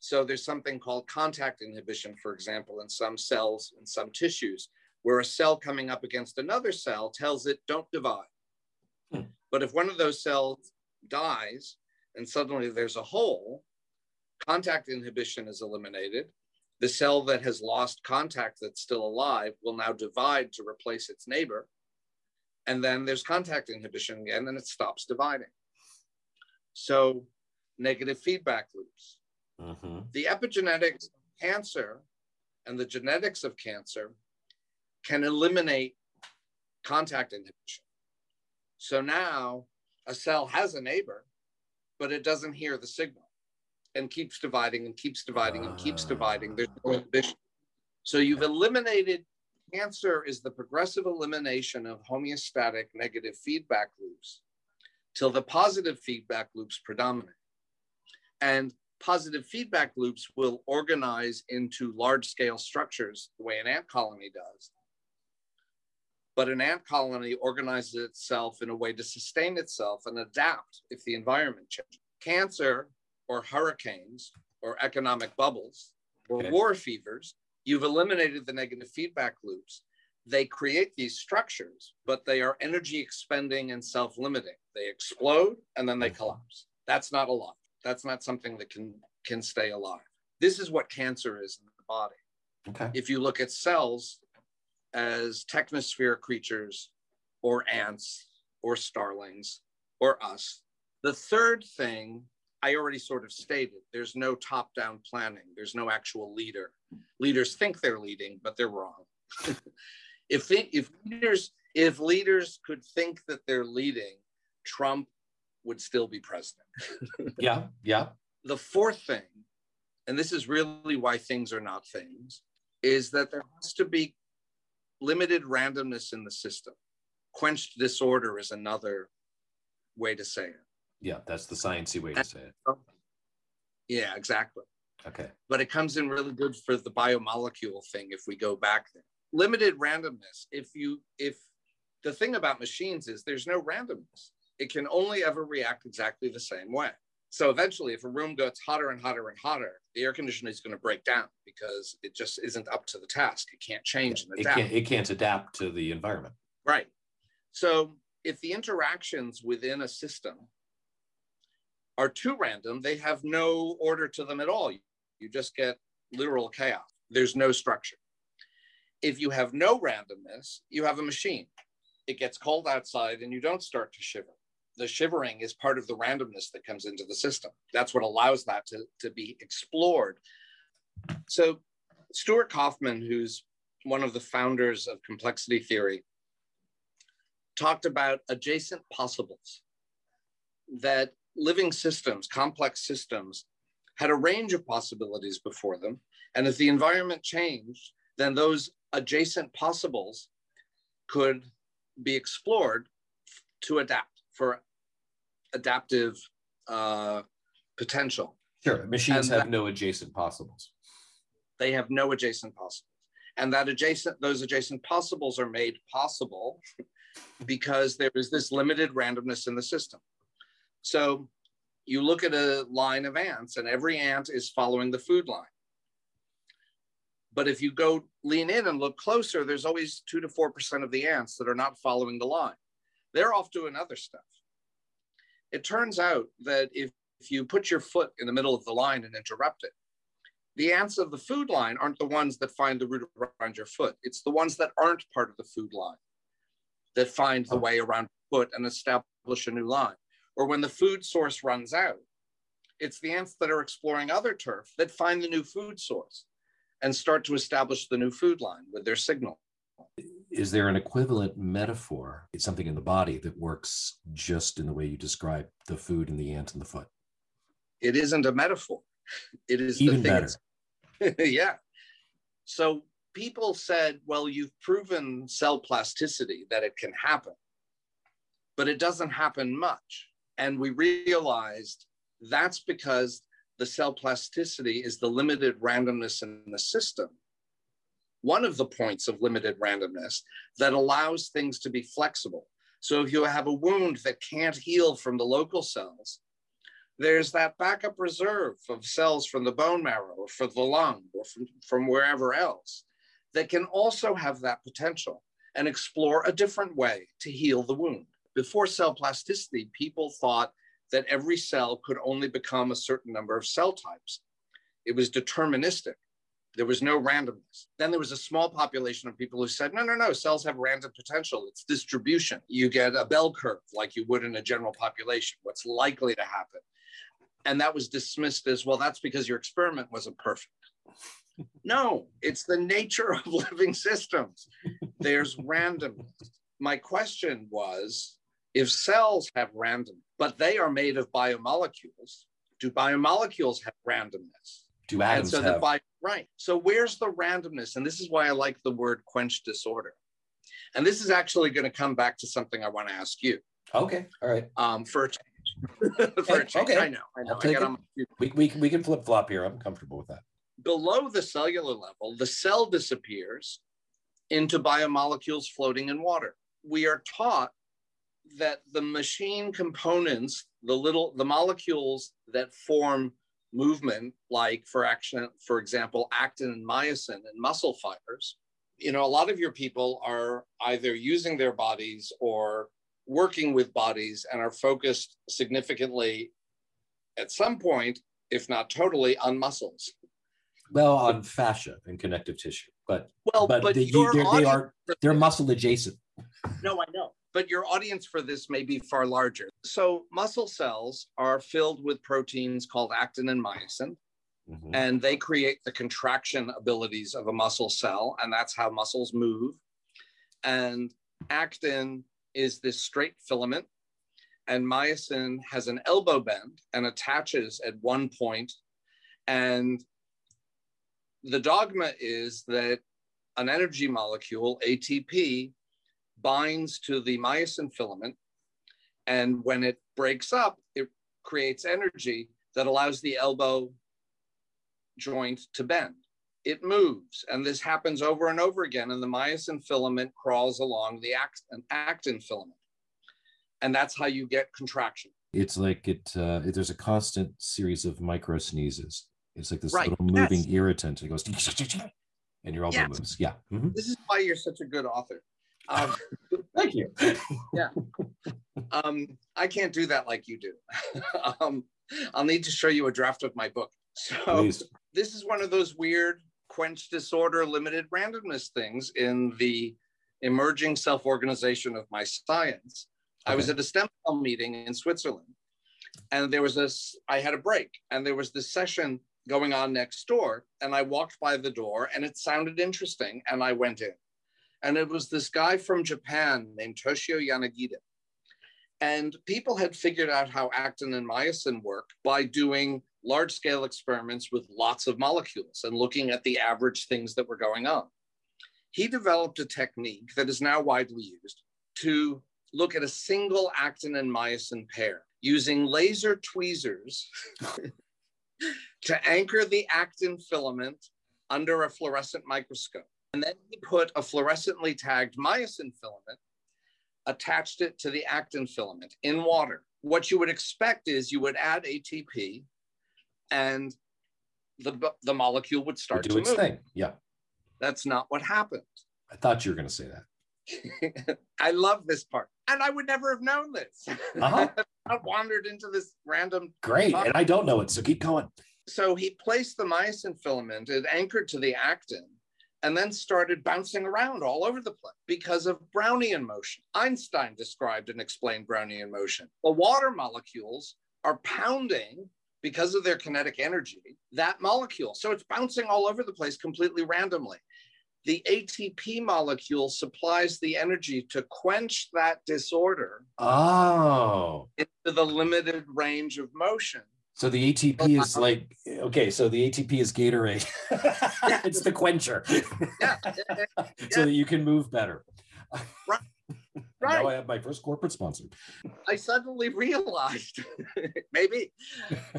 So there's something called contact inhibition, for example, in some cells and some tissues, where a cell coming up against another cell tells it, don't divide. Hmm. But if one of those cells dies and suddenly there's a hole, contact inhibition is eliminated. The cell that has lost contact that's still alive will now divide to replace its neighbor. And then there's contact inhibition again, and it stops dividing. So, negative feedback loops. Mm-hmm. The epigenetics of cancer and the genetics of cancer can eliminate contact inhibition. So now a cell has a neighbor, but it doesn't hear the signal and keeps dividing and keeps dividing and keeps ah. dividing. There's no inhibition. So you've eliminated cancer is the progressive elimination of homeostatic negative feedback loops till the positive feedback loops predominate. And positive feedback loops will organize into large scale structures the way an ant colony does. But an ant colony organizes itself in a way to sustain itself and adapt if the environment changes. Cancer or hurricanes or economic bubbles or okay. war fevers, you've eliminated the negative feedback loops. They create these structures, but they are energy expending and self limiting. They explode and then they mm-hmm. collapse. That's not alive. That's not something that can, can stay alive. This is what cancer is in the body. Okay. If you look at cells as technosphere creatures or ants or starlings or us, the third thing I already sort of stated there's no top down planning, there's no actual leader. Leaders think they're leading, but they're wrong. if, if, leaders, if leaders could think that they're leading, Trump would still be president. yeah, yeah. The fourth thing, and this is really why things are not things, is that there has to be limited randomness in the system. Quenched disorder is another way to say it. Yeah, that's the sciencey way to say it. Um, yeah, exactly. Okay. But it comes in really good for the biomolecule thing if we go back there. Limited randomness. If you if the thing about machines is there's no randomness it can only ever react exactly the same way. So eventually, if a room gets hotter and hotter and hotter, the air conditioner is going to break down because it just isn't up to the task. It can't change and adapt. It can't, it can't adapt to the environment. Right. So if the interactions within a system are too random, they have no order to them at all. You just get literal chaos. There's no structure. If you have no randomness, you have a machine. It gets cold outside and you don't start to shiver the shivering is part of the randomness that comes into the system. That's what allows that to, to be explored. So, Stuart Kauffman, who's one of the founders of complexity theory, talked about adjacent possibles that living systems, complex systems, had a range of possibilities before them. And if the environment changed, then those adjacent possibles could be explored to adapt for adaptive uh, potential. Sure, machines and have that, no adjacent possibles. They have no adjacent possibles, and that adjacent those adjacent possibles are made possible because there is this limited randomness in the system. So you look at a line of ants, and every ant is following the food line. But if you go lean in and look closer, there's always two to four percent of the ants that are not following the line. They're off doing other stuff. It turns out that if, if you put your foot in the middle of the line and interrupt it, the ants of the food line aren't the ones that find the route around your foot. It's the ones that aren't part of the food line that find the way around foot and establish a new line. Or when the food source runs out, it's the ants that are exploring other turf that find the new food source and start to establish the new food line with their signal is there an equivalent metaphor it's something in the body that works just in the way you describe the food and the ant and the foot? It isn't a metaphor. It is even better. yeah. So people said well you've proven cell plasticity that it can happen but it doesn't happen much. And we realized that's because the cell plasticity is the limited randomness in the system one of the points of limited randomness that allows things to be flexible. So if you have a wound that can't heal from the local cells, there's that backup reserve of cells from the bone marrow or from the lung or from, from wherever else that can also have that potential and explore a different way to heal the wound. Before cell plasticity, people thought that every cell could only become a certain number of cell types. It was deterministic. There was no randomness. Then there was a small population of people who said, no, no, no, cells have random potential. It's distribution. You get a bell curve like you would in a general population, what's likely to happen. And that was dismissed as, well, that's because your experiment wasn't perfect. no, it's the nature of living systems. There's randomness. My question was if cells have random, but they are made of biomolecules, do biomolecules have randomness? Do atoms and so the bi- right. So where's the randomness? And this is why I like the word quench disorder. And this is actually going to come back to something I want to ask you okay, all right. um, for a change. for a change. Okay. I know. I know. I'll I got on my We, we, we can flip flop here. I'm comfortable with that. below the cellular level, the cell disappears into biomolecules floating in water. We are taught that the machine components, the little the molecules that form movement, like for action, for example, actin and myosin and muscle fibers, you know, a lot of your people are either using their bodies or working with bodies and are focused significantly at some point, if not totally, on muscles. Well, on fascia and connective tissue, but Well, but, but, they, they are they're they're muscle adjacent. No, I know. But your audience for this may be far larger. So muscle cells are filled with proteins called actin and myosin, Mhm. and they create the contraction abilities of a muscle cell, and that's how muscles move. And actin is this straight filament, and myosin has an elbow bend and attaches at one point. And the dogma is that an energy molecule, ATP, binds to the myosin filament. And when it breaks up, it creates energy that allows the elbow joint to bend. It moves, and this happens over and over again. And the myosin filament crawls along the actin, actin filament. And that's how you get contraction. It's like it. Uh, there's a constant series of micro sneezes. It's like this Right, little moving yes. irritant. It goes, and your elbow Yes. moves. Yeah. Mhm. This is why you're such a good author. Um, Thank you. Yeah. Um, I can't do that like you do. um, I'll need to show you a draft of my book. So Please. this is one of those weird quench disorder, limited randomness things in the emerging self-organization of my science. I was at a stem cell meeting in Switzerland, and there was this. I had a break, and there was this session going on next door, and I walked by the door, and it sounded interesting, and I went in, and it was this guy from Japan named Toshio Yanagida. And people had figured out how actin and myosin work by doing large scale experiments with lots of molecules and looking at the average things that were going on. He developed a technique that is now widely used to look at a single actin and myosin pair using laser tweezers to anchor the actin filament under a fluorescent microscope. And then he put a fluorescently tagged myosin filament, attached it to the actin filament in water. What you would expect is you would add ATP and the, the molecule would start do to its move. thing. Yeah. That's not what happened. I thought you were going to say that. I love this part. And I would never have known this. Uh-huh. I wandered into this random. Great. And I don't know it. So keep going. So he placed the myosin filament, it anchored to the actin, and then started bouncing around all over the place because of Brownian motion. Einstein described and explained Brownian motion. The water molecules are pounding because of their kinetic energy that molecule. So it's bouncing all over the place completely randomly. The ATP molecule supplies the energy to quench that disorder Oh. into the limited range of motion. So the ATP is uh, like okay. So the ATP is Gatorade. it's the quencher, Yeah, so that you can move better. Right. Right. Now I have my first corporate sponsor. I suddenly realized maybe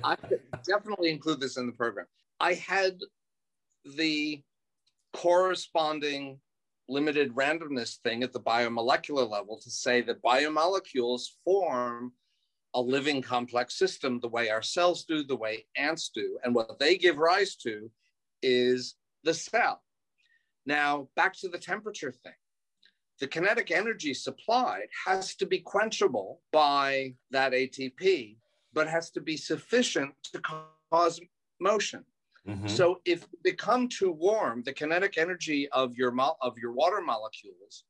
I could definitely include this in the program. I had the corresponding limited randomness thing at the biomolecular level to say that biomolecules form a living complex system the way our cells do, the way ants do. And what they give rise to is the cell. Now, back to the temperature thing. The kinetic energy supplied has to be quenchable by that ATP, but has to be sufficient to cause motion. Mm-hmm. So if it become too warm, the kinetic energy of your mo- of your water molecules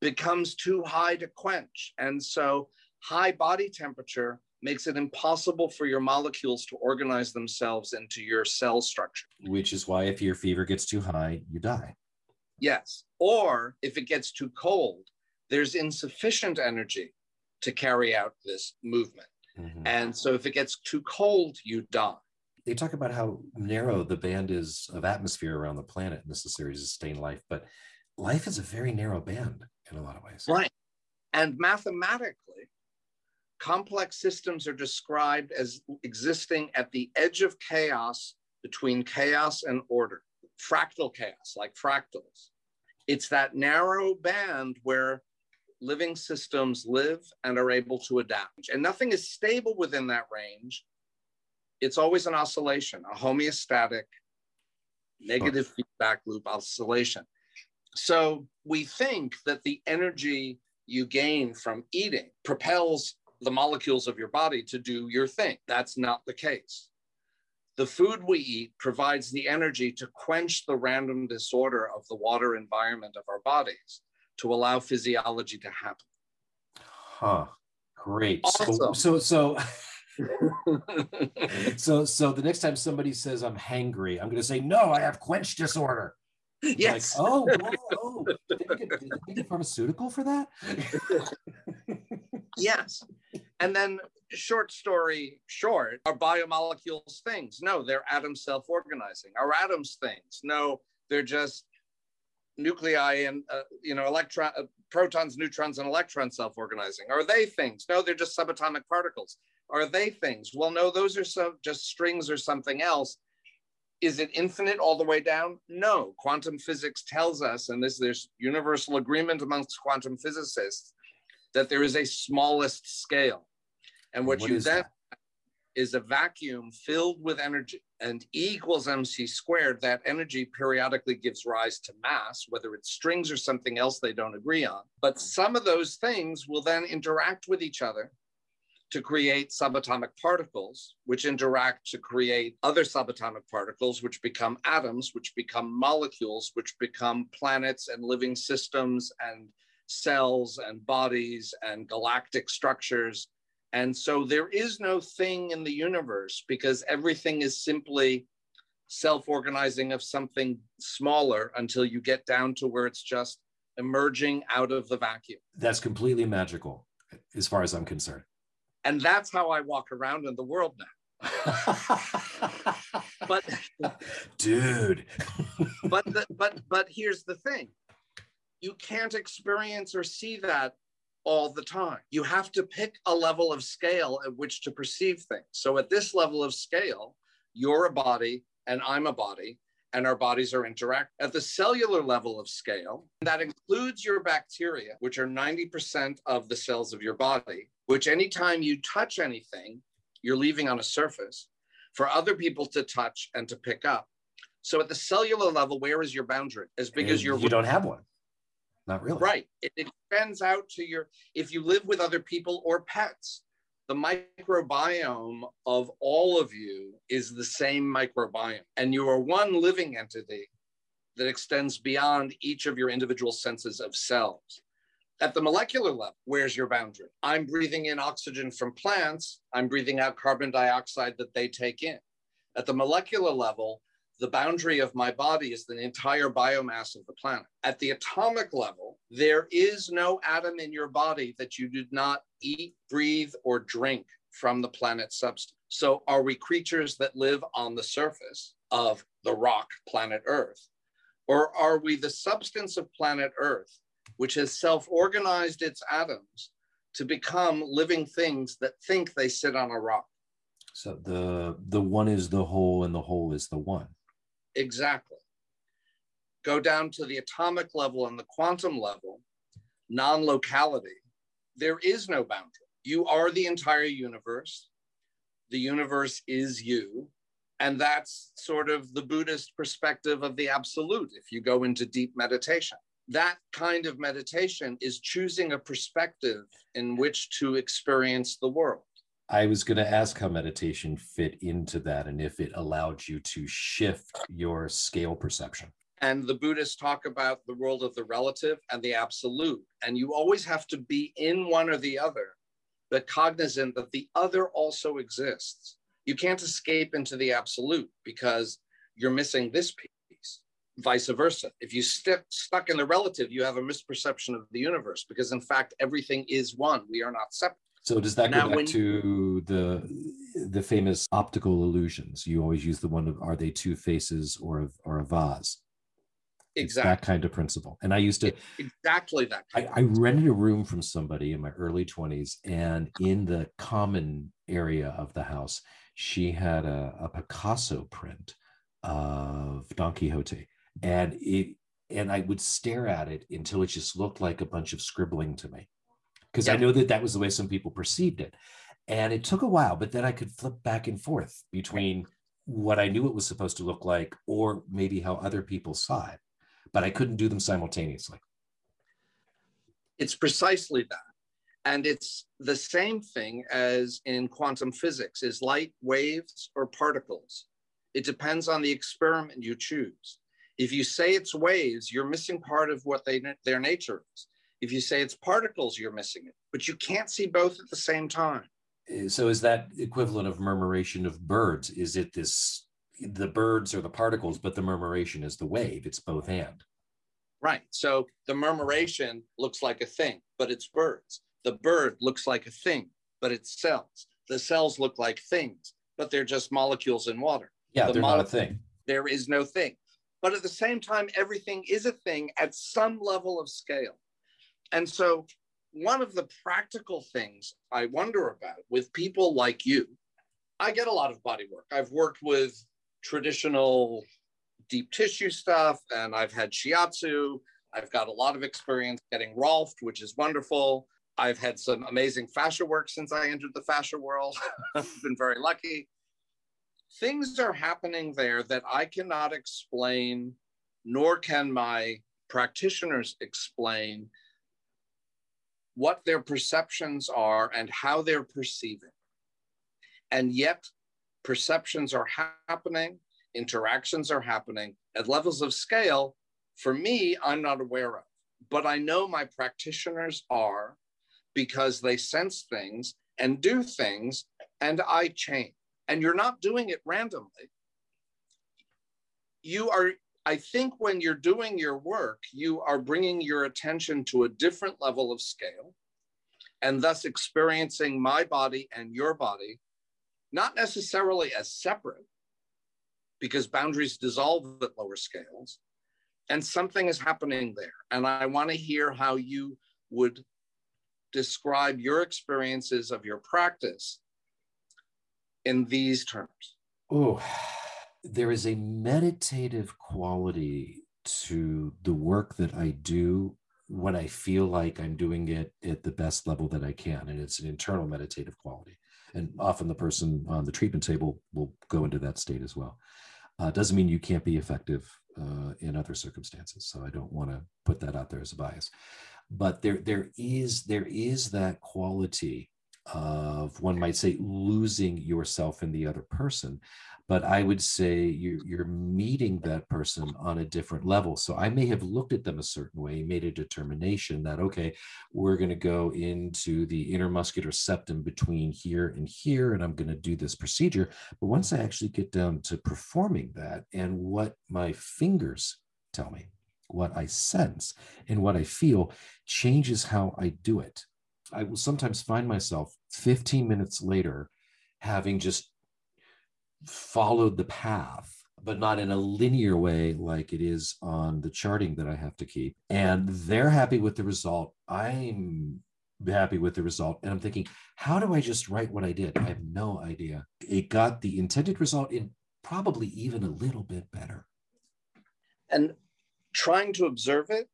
becomes too high to quench. And so high body temperature makes it impossible for your molecules to organize themselves into your cell structure. Which is why if your fever gets too high, you die. Yes. Or if it gets too cold, there's insufficient energy to carry out this movement. Mm-hmm. And so if it gets too cold, you die. They talk about how narrow the band is of atmosphere around the planet necessary to sustain life, but life is a very narrow band in a lot of ways. Right. And mathematically, complex systems are described as existing at the edge of chaos between chaos and order, fractal chaos, like fractals. It's that narrow band where living systems live and are able to adapt. And nothing is stable within that range. It's always an oscillation, a homeostatic negative oh. feedback loop oscillation. So we think that the energy you gain from eating propels the molecules of your body to do your thing. That's not the case. The food we eat provides the energy to quench the random disorder of the water environment of our bodies to allow physiology to happen. Huh. Great. Awesome. So, so, so, so, so the next time somebody says I'm hangry, I'm going to say, no, I have quench disorder. Yes. Like, oh, oh, did you, get, did you get pharmaceutical for that? yes. And then short story short, are biomolecules things? No, they're atoms self-organizing. Are atoms things? No, they're just nuclei and uh, you know electron uh, protons neutrons and electrons self-organizing are they things no they're just subatomic particles are they things well no those are so just strings or something else is it infinite all the way down no quantum physics tells us and this there's universal agreement amongst quantum physicists that there is a smallest scale and what, what you then that? is a vacuum filled with energy and E equals mc squared, that energy periodically gives rise to mass, whether it's strings or something else they don't agree on. But some of those things will then interact with each other to create subatomic particles, which interact to create other subatomic particles, which become atoms, which become molecules, which become planets and living systems and cells and bodies and galactic structures and so there is no thing in the universe because everything is simply self organizing of something smaller until you get down to where it's just emerging out of the vacuum. That's completely magical, as far as I'm concerned. And that's how I walk around in the world now. but dude but the, but but here's the thing you can't experience or see that all the time. You have to pick a level of scale at which to perceive things. So at this level of scale, you're a body and I'm a body, and our bodies are interact at the cellular level of scale. That includes your bacteria, which are 90% of the cells of your body, which anytime you touch anything, you're leaving on a surface for other people to touch and to pick up. So at the cellular level, where is your boundary? As big and as your you don't have one. Not really. Right. It extends out to your, if you live with other people or pets, the microbiome of all of you is the same microbiome. And you are one living entity that extends beyond each of your individual senses of cells. At the molecular level, where's your boundary? I'm breathing in oxygen from plants, I'm breathing out carbon dioxide that they take in. At the molecular level, the boundary of my body is the entire biomass of the planet. At the atomic level, there is no atom in your body that you did not eat, breathe, or drink from the planet's substance. So, are we creatures that live on the surface of the rock planet Earth? Or are we the substance of planet Earth, which has self organized its atoms to become living things that think they sit on a rock? So the the one is the whole and the whole is the one. Exactly. go down to the atomic level and the quantum level, non locality, there is no boundary. You are the entire universe. The universe is you. And that's sort of the Buddhist perspective of the absolute if you go into deep meditation. That kind of meditation is choosing a perspective in which to experience the world. I was going to ask how meditation fit into that and if it allowed you to shift your scale perception. And the Buddhists talk about the world of the relative and the absolute. And you always have to be in one or the other, but cognizant that the other also exists. You can't escape into the absolute because you're missing this piece, vice versa. If you stick stuck in the relative, you have a misperception of the universe because, in fact, everything is one. We are not separate. So does that now, go back to the the famous optical illusions? You always use the one of are they two faces or or a vase? exactly that kind of principle. And i used to exactly that I, I, rented a room from somebody in my early 20s and in the common area of the house she had a, a picasso print of don quixote. And it and i would stare at it until it just looked like a bunch of scribbling to me because yeah. i know that that was the way some people perceived it and it took a while but then i could flip back and forth between what i knew it was supposed to look like or maybe how other people saw it but I couldn't do them simultaneously. It's precisely that. And it's the same thing as in quantum physics is light waves or particles. It depends on the experiment you choose. If you say it's waves, you're missing part of what they, their nature is. If you say it's particles, you're missing it, but you can't see both at the same time. Eh, so is that equivalent of murmuration of birds? Is it this the birds are the particles, but the murmuration is the wave. It's both and. Right. So the murmuration looks like a thing, but it's birds. The bird looks like a thing, but it's cells. The cells look like things, but they're just molecules in water. Yeah, the they're not a thing. There is no thing. But at the same time, everything is a thing at some level of scale. And so, one of the practical things I wonder about with people like you, I get a lot of body work. I've worked with traditional deep tissue stuff and I've had shiatsu. I've got a lot of experience getting Rolfed, which is wonderful. I've had some amazing fascia work since I entered the fascia world. I've been very lucky. Things are happening there that I cannot explain, nor can my practitioners explain what their perceptions are and how they're perceiving. And yet, perceptions are happening, interactions are happening at levels of scale for me i'm not aware of. But i know my practitioners are because they sense things and do things and i change. And you're not doing it randomly. You are i think when you're doing your work you are bringing your attention to a different level of scale and thus experiencing my body and your body not necessarily as separate because boundaries dissolve at lower scales. And something is happening there. And I want to hear how you would describe your experiences of your practice in these terms. Oh, there is a meditative quality to the work that I do when I feel like I'm doing it at the best level that I can. And it's an internal meditative quality. And often the person on the treatment table will go into that state as well. Uh, doesn't mean you can't be effective uh, in other circumstances. So I don't want to put that out there as a bias. But there, there is there is that quality of one might say losing yourself in the other person but I would say you're, you're meeting that person on a different level. So I may have looked at them a certain way, made a determination that, okay, we're going to go into the intermuscular septum between here and here, and I'm going to do this procedure. But once I actually get down to performing that and what my fingers tell me, what I sense, and what I feel changes how I do it. I will sometimes find myself 15 minutes later having just followed the path, but not in a linear way like it is on the charting that I have to keep. And they're happy with the result. I'm happy with the result. And I'm thinking, how do I just write what I did? I have no idea. It got the intended result in probably even a little bit better. And trying to observe it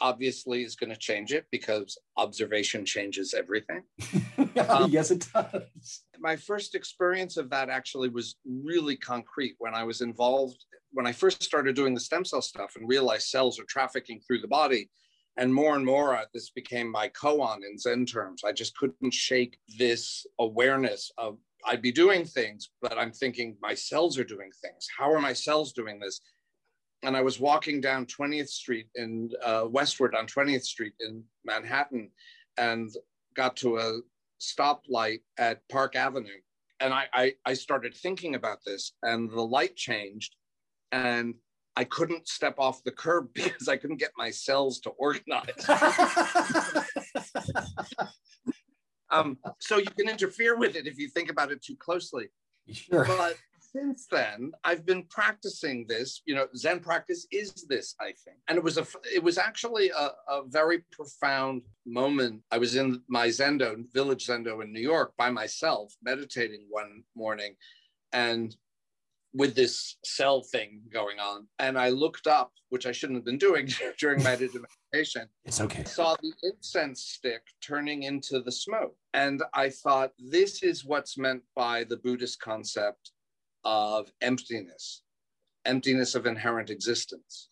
obviously is going to change it because observation changes everything. um, yes, it does. My first experience of that actually was really concrete when I was involved, when I first started doing the stem cell stuff and realized cells are trafficking through the body. And more and more, uh, this became my koan in Zen terms. I just couldn't shake this awareness of I'd be doing things, but I'm thinking my cells are doing things. How are my cells doing this? And I was walking down 20th Street in uh, westward on 20th Street in Manhattan and got to a stoplight at Park Avenue. And I, I, I started thinking about this, and the light changed, and I couldn't step off the curb because I couldn't get my cells to organize. um, so you can interfere with it if you think about it too closely. Sure. But since then, I've been practicing this. You know, Zen practice is this, I think. And it was a, it was actually a, a very profound moment. I was in my Zendo, village Zendo in New York by myself, meditating one morning, and with this cell thing going on. And I looked up, which I shouldn't have been doing during my meditation. It's okay. I saw the incense stick turning into the smoke. And I thought, this is what's meant by the Buddhist concept of emptiness, emptiness of inherent existence.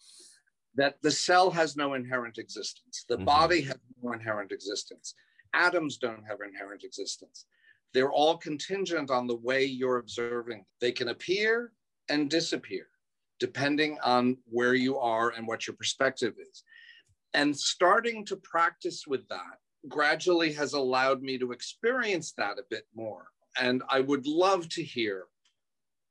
That the cell has no inherent existence, the mm-hmm. body has no inherent existence, atoms don't have inherent existence. They're all contingent on the way you're observing. They can appear and disappear depending on where you are and what your perspective is. And starting to practice with that gradually has allowed me to experience that a bit more. And I would love to hear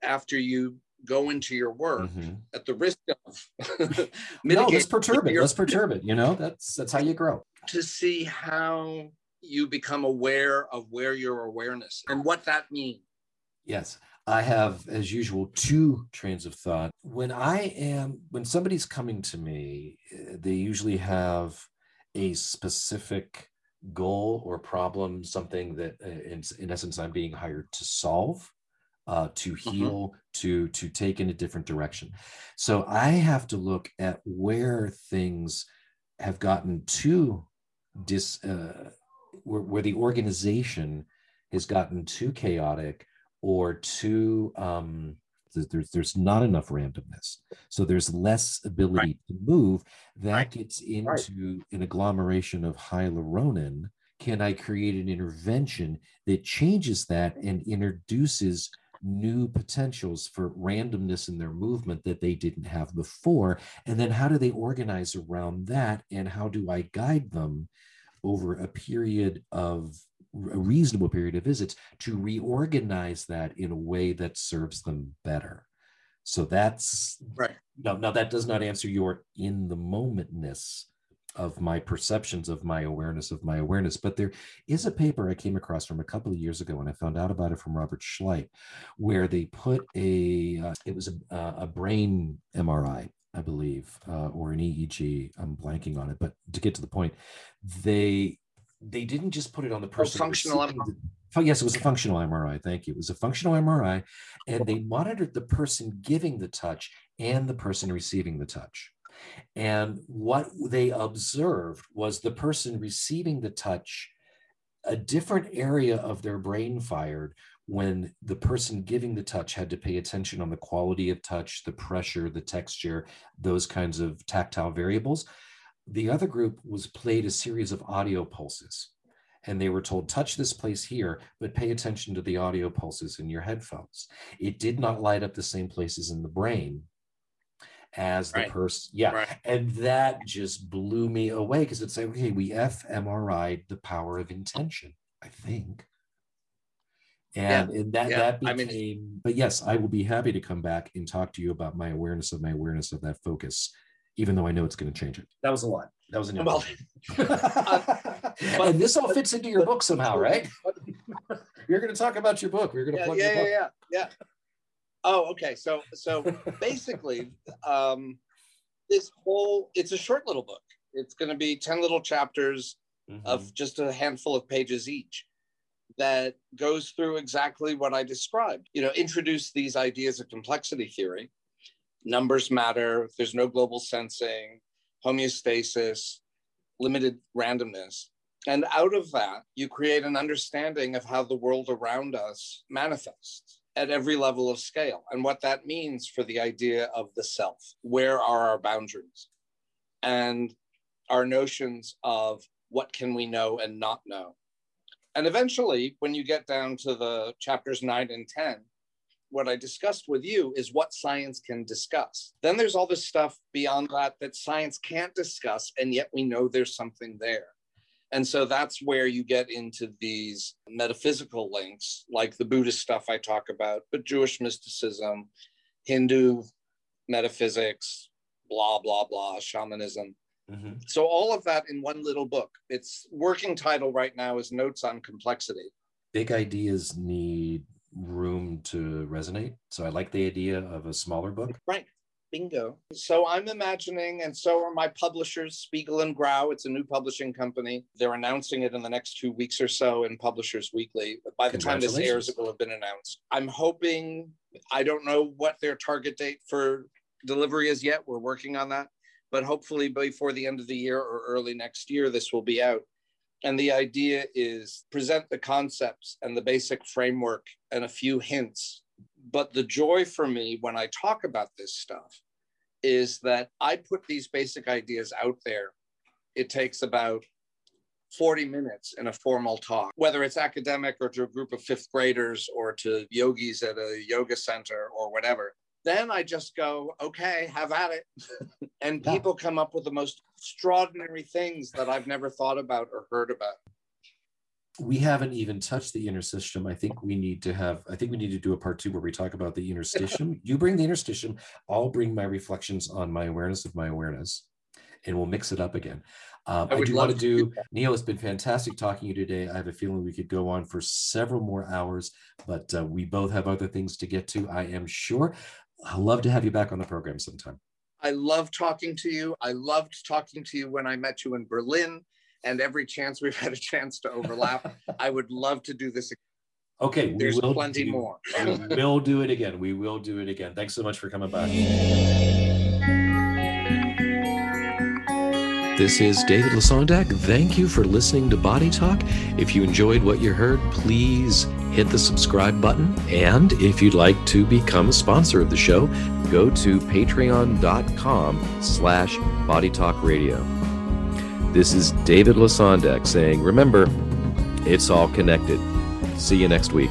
after you go into your work mm-hmm. at the risk of no let's perturb it. let's perturb it you know? That's that's how you grow. To see how you become aware of where your awareness and what that means. Yes. I have as usual two trains of thought. When i am when somebody's coming to me they usually have a specific goal or problem something that uh, in, in essence i'm being hired to solve uh, to mm-hmm. heal, mm-hmm. to to take in a different direction. So I have to look at where things have gotten too dis, uh, where, where the organization has gotten too chaotic or too um, there's there's not enough randomness so there's less ability right. to move that right. gets into right. an agglomeration of hyaluronan can i create an intervention that changes that and introduces new potentials for randomness in their movement that they didn't have before? And then how do they organize around that? And how do I guide them over a period of a reasonable period of visits to reorganize that in a way that serves them better? So that's right. Now, now that does not answer your in the momentness of my perceptions of my awareness of my awareness. But there is a paper I came across from a couple of years ago, and I found out about it from Robert Schleip, where they put a uh, it was a, a, brain MRI, I believe, uh, or an EEG. I'm blanking on it, but to get to the point, they they didn't just put it on the person. Oh, functional MRI. The, yes, it was a functional MRI. Thank you. It was a functional MRI, and they monitored the person giving the touch and the person receiving the touch. And what they observed was the person receiving the touch, a different area of their brain fired when the person giving the touch had to pay attention on the quality of touch, the pressure, the texture, those kinds of tactile variables. The other group was played a series of audio pulses. And they were told, touch this place here, but pay attention to the audio pulses in your headphones. It did not light up the same places in the brain as the right. person. Yeah. Right. And that just blew me away because it's like, okay, we fMRI'd the power of intention, I think. And, yeah. and that, yeah. that became, I mean, but yes, I will be happy to come back and talk to you about my awareness of my awareness of that focus, even though I know it's going to change it. That was a lot. That was a well, uh, and this all fits into your book somehow, right? You're going to talk about your book. We're going to yeah, plug yeah, your book. Yeah, yeah, yeah. Oh, okay. So so basically, um, this whole it's a short little book. It's going to be ten little chapters mm-hmm. of just a handful of pages each that goes through exactly what I described. You know, introduce these ideas of complexity theory, numbers matter, there's no global sensing, homeostasis, limited randomness. And out of that, you create an understanding of how the world around us manifests at every level of scale and what that means for the idea of the self. Where are our boundaries? And our notions of what can we know and not know. And eventually, when you get down to the chapters nine and 10, what I discussed with you is what science can discuss. Then there's all this stuff beyond that that science can't discuss, and yet we know there's something there. And so that's where you get into these metaphysical links, like the Buddhist stuff I talk about, but Jewish mysticism, Hindu metaphysics, blah, blah, blah, shamanism. Mm-hmm. So all of that in one little book. Its working title right now is Notes on Complexity. Big ideas need room to resonate. So I like the idea of a smaller book. Right. Bingo. So I'm imagining, and so are my publishers, Spiegel and Grau. It's a new publishing company. They're announcing it in the next two weeks or so in Publishers Weekly. But by the time this airs, it will have been announced. I'm hoping, I don't know what their target date for delivery is yet. We're working on that. But hopefully before the end of the year or early next year, this will be out. And the idea is present the concepts and the basic framework and a few hints. But the joy for me when I talk about this stuff is that I put these basic ideas out there. It takes about 40 minutes in a formal talk, whether it's academic or to a group of fifth graders or to yogis at a yoga center or whatever then I just go, okay, have at it. and people come up with the most extraordinary things that I've never thought about or heard about. We haven't even touched the interstitium. I think we need to have, I think we need to do a part two where we talk about the interstitium. you bring the interstitium, I'll bring my reflections on my awareness of my awareness, and we'll mix it up again. Um, I, I, do want to do, do Neil, it's been fantastic talking to you today. I have a feeling we could go on for several more hours, but uh, we both have other things to get to, I am sure. I'd love to have you back on the program sometime. I love talking to you. I loved talking to you when I met you in Berlin, and every chance we've had a chance to overlap, I would love to do this. Again. Okay, there's plenty do, more. we will do it again. We will do it again. Thanks so much for coming back. This is David Lesondak. Thank you for listening to Body Talk. If you enjoyed what you heard, please hit the subscribe button. And if you'd like to become a sponsor of the show, go to patreon.com slash bodytalkradio. Radio. This is David Lesondak saying, remember, it's all connected. See you next week.